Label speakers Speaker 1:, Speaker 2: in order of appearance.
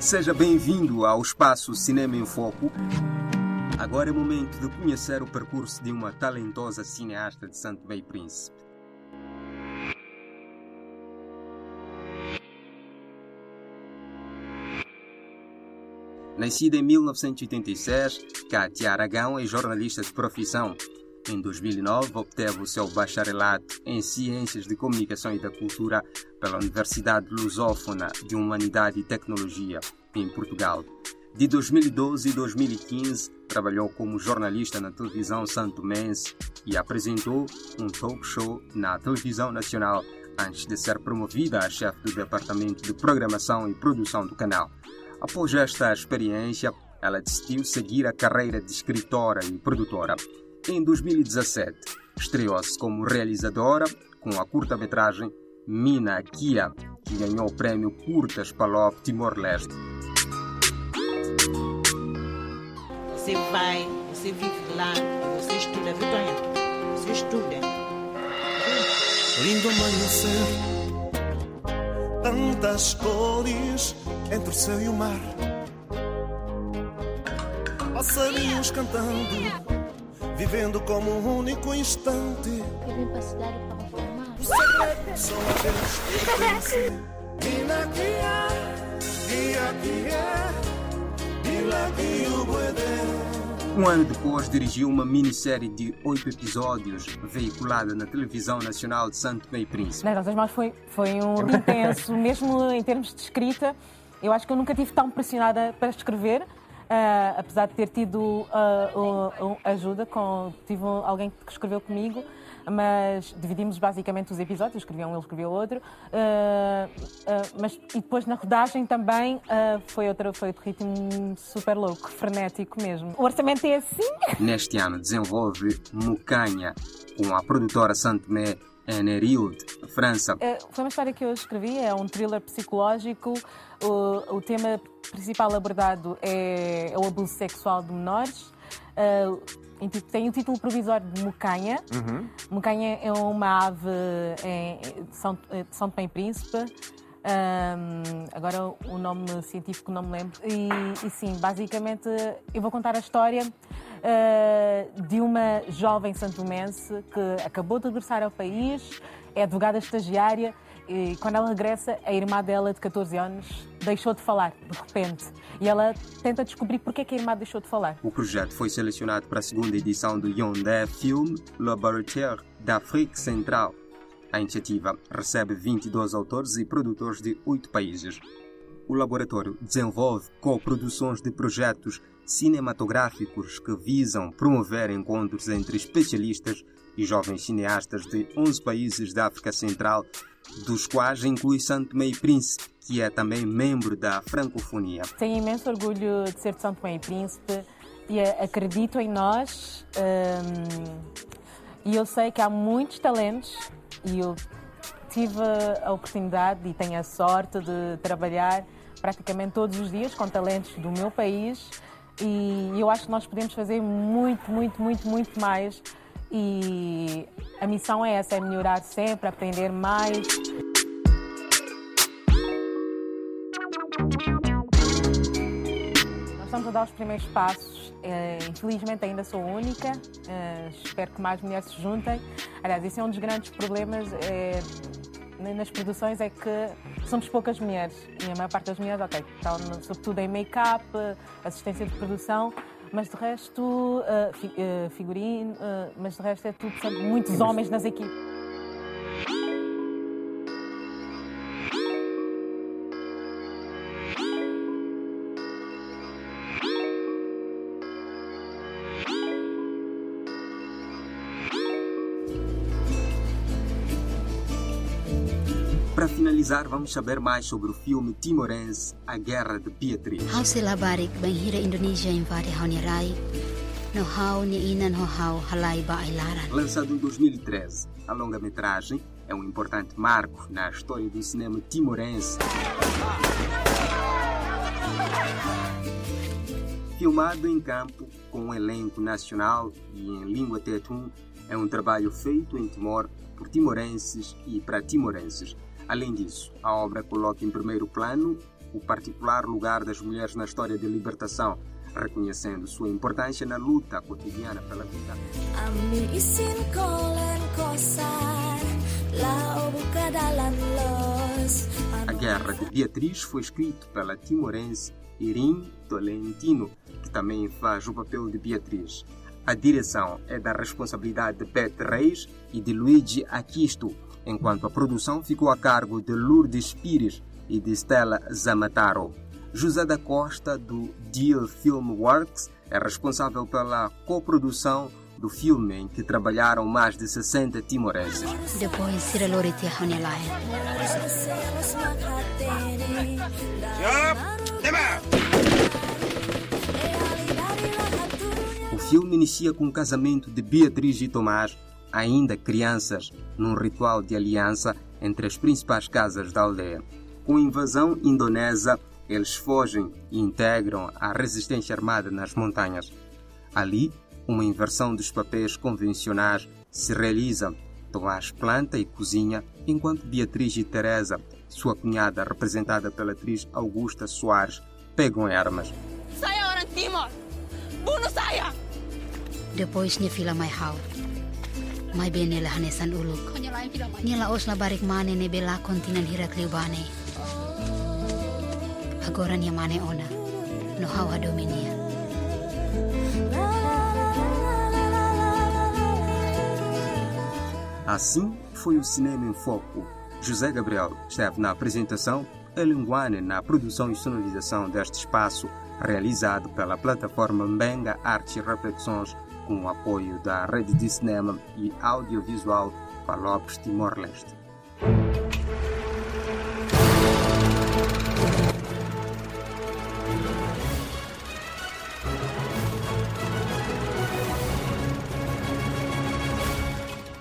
Speaker 1: Seja bem-vindo ao espaço Cinema em Foco. Agora é momento de conhecer o percurso de uma talentosa cineasta de Santo Meio Príncipe. Nascida em 1986, Kátia Aragão é jornalista de profissão. Em 2009, obteve o seu bacharelato em Ciências de Comunicação e da Cultura pela Universidade Lusófona de Humanidade e Tecnologia, em Portugal. De 2012 e 2015, trabalhou como jornalista na televisão santomense e apresentou um talk show na televisão nacional antes de ser promovida a chefe do Departamento de Programação e Produção do canal. Após esta experiência, ela decidiu seguir a carreira de escritora e produtora. Em 2017, estreou-se como realizadora com a curta-metragem Mina Kia, que ganhou o prêmio Curtas Palop Timor-Leste.
Speaker 2: Você vai, você vive lá, você estuda, viu, Tonha? Você estuda.
Speaker 3: Lindo amanhecer, tantas cores entre o céu e o mar. Passarinhos cantando, vivendo como um único instante.
Speaker 4: Eu vim cidade para me formar.
Speaker 3: O
Speaker 1: Um ano depois, dirigiu uma minissérie de oito episódios, veiculada na televisão nacional de Santo Meio Príncipe.
Speaker 5: Nas nossas mãos foi, foi um intenso, mesmo em termos de escrita. Eu acho que eu nunca tive tão pressionada para escrever, ah, apesar de ter tido o- o- ajuda, com, tive alguém que escreveu comigo, mas dividimos basicamente os episódios, escrevia um, ele escrevia outro. Ah, mas, e depois na rodagem também foi, outro, foi outro ritmo super louco, frenético mesmo. O orçamento é assim.
Speaker 1: Neste ano, desenvolve Mucanha com a produtora Santomé Enerilde, França.
Speaker 5: É, Foi uma história que eu escrevi, é um thriller psicológico. O, o tema principal abordado é, é o abuso sexual de menores. Inti- tem o título provisório de Mucanha. Mucanha é uma ave em- de São, de São Tomé e Príncipe. Ahm, agora o nome científico não me lembro. E, e sim, basicamente eu vou contar a história ah, de uma jovem santomense que acabou de regressar ao país, é advogada estagiária e quando ela regressa, a irmã dela de 14 anos deixou de falar, de repente. E ela tenta descobrir porque é que a irmã deixou de falar.
Speaker 1: O projeto foi selecionado para a segunda edição do Yondé Film Laboratoire d'Afrique Central. A iniciativa recebe 22 autores e produtores de oito países. O laboratório desenvolve co-produções de projetos cinematográficos que visam promover encontros entre especialistas e jovens cineastas de 11 países da África Central, dos quais inclui Santo Meio Príncipe, que é também membro da francofonia.
Speaker 5: Tenho imenso orgulho de ser de Tomé e Príncipe e eh, acredito em nós. hum, e eu sei que há muitos talentos e eu tive a oportunidade e tenho a sorte de trabalhar praticamente todos os dias com talentos do meu país e eu acho que nós podemos fazer muito, muito, muito, muito mais. E a missão é essa, é melhorar sempre, aprender mais. Nós estamos a dar os primeiros passos. Eh, infelizmente ainda sou única. Eh, espero que mais mulheres se juntem. Aliás, esse é um dos grandes problemas eh, nas produções, é que somos poucas mulheres. E a maior parte das mulheres, ok, estão no- sobretudo em make-up, eh, assistência de produção, mas de resto, eh, fi- eh, figurino, eh, mas de resto é tudo, são muitos homens nas equipes.
Speaker 1: Para finalizar, vamos saber mais sobre o filme timorense A Guerra de Beatriz.
Speaker 4: Hau bang hira Indonesia vari hau. No hau ni inan ho hau halai ba.
Speaker 1: Lançado em 2013, a longa-metragem é um importante marco na história do cinema timorense. Filmado em campo com um elenco nacional e em língua tetum, é um trabalho feito em Timor por timorenses e para timorenses. Além disso, a obra coloca em primeiro plano o particular lugar das mulheres na história de libertação, reconhecendo sua importância na luta cotidiana pela vida. A Guerra de Beatriz foi escrito pela timorense Irim Tolentino, que também faz o papel de Beatriz. A direção é da responsabilidade de Pet Reis e de Luigi Aquisto, enquanto a produção ficou a cargo de Lourdes Pires e de Stella Zamataro. José da Costa, do Deal Film Works, é responsável pela coprodução do filme em que trabalharam mais de 60 timorenses. O filme inicia com o casamento de Beatriz e Tomás, ainda crianças, num ritual de aliança entre as principais casas da aldeia. Com a invasão indonésia, eles fogem e integram a resistência armada nas montanhas. Ali, uma inversão dos papéis convencionais se realiza. Tomás planta e cozinha, enquanto Beatriz e Teresa, sua cunhada representada pela atriz Augusta Soares, pegam armas.
Speaker 6: Saya orang Timor. Bunuh saya.
Speaker 4: Depois, fila may hau. May ben nila hanesan uluk. Nila os na barik mane ne bela kontinan hirak liubane. Agora niya mane ona. No hau hadominia.
Speaker 1: Assim foi o Cinema em Foco. José Gabriel esteve na apresentação, Elinguane na produção e sonorização deste espaço, realizado pela plataforma Mbenga Artes e Reflexões, com o apoio da Rede de Cinema e Audiovisual Palopes Timor-Leste.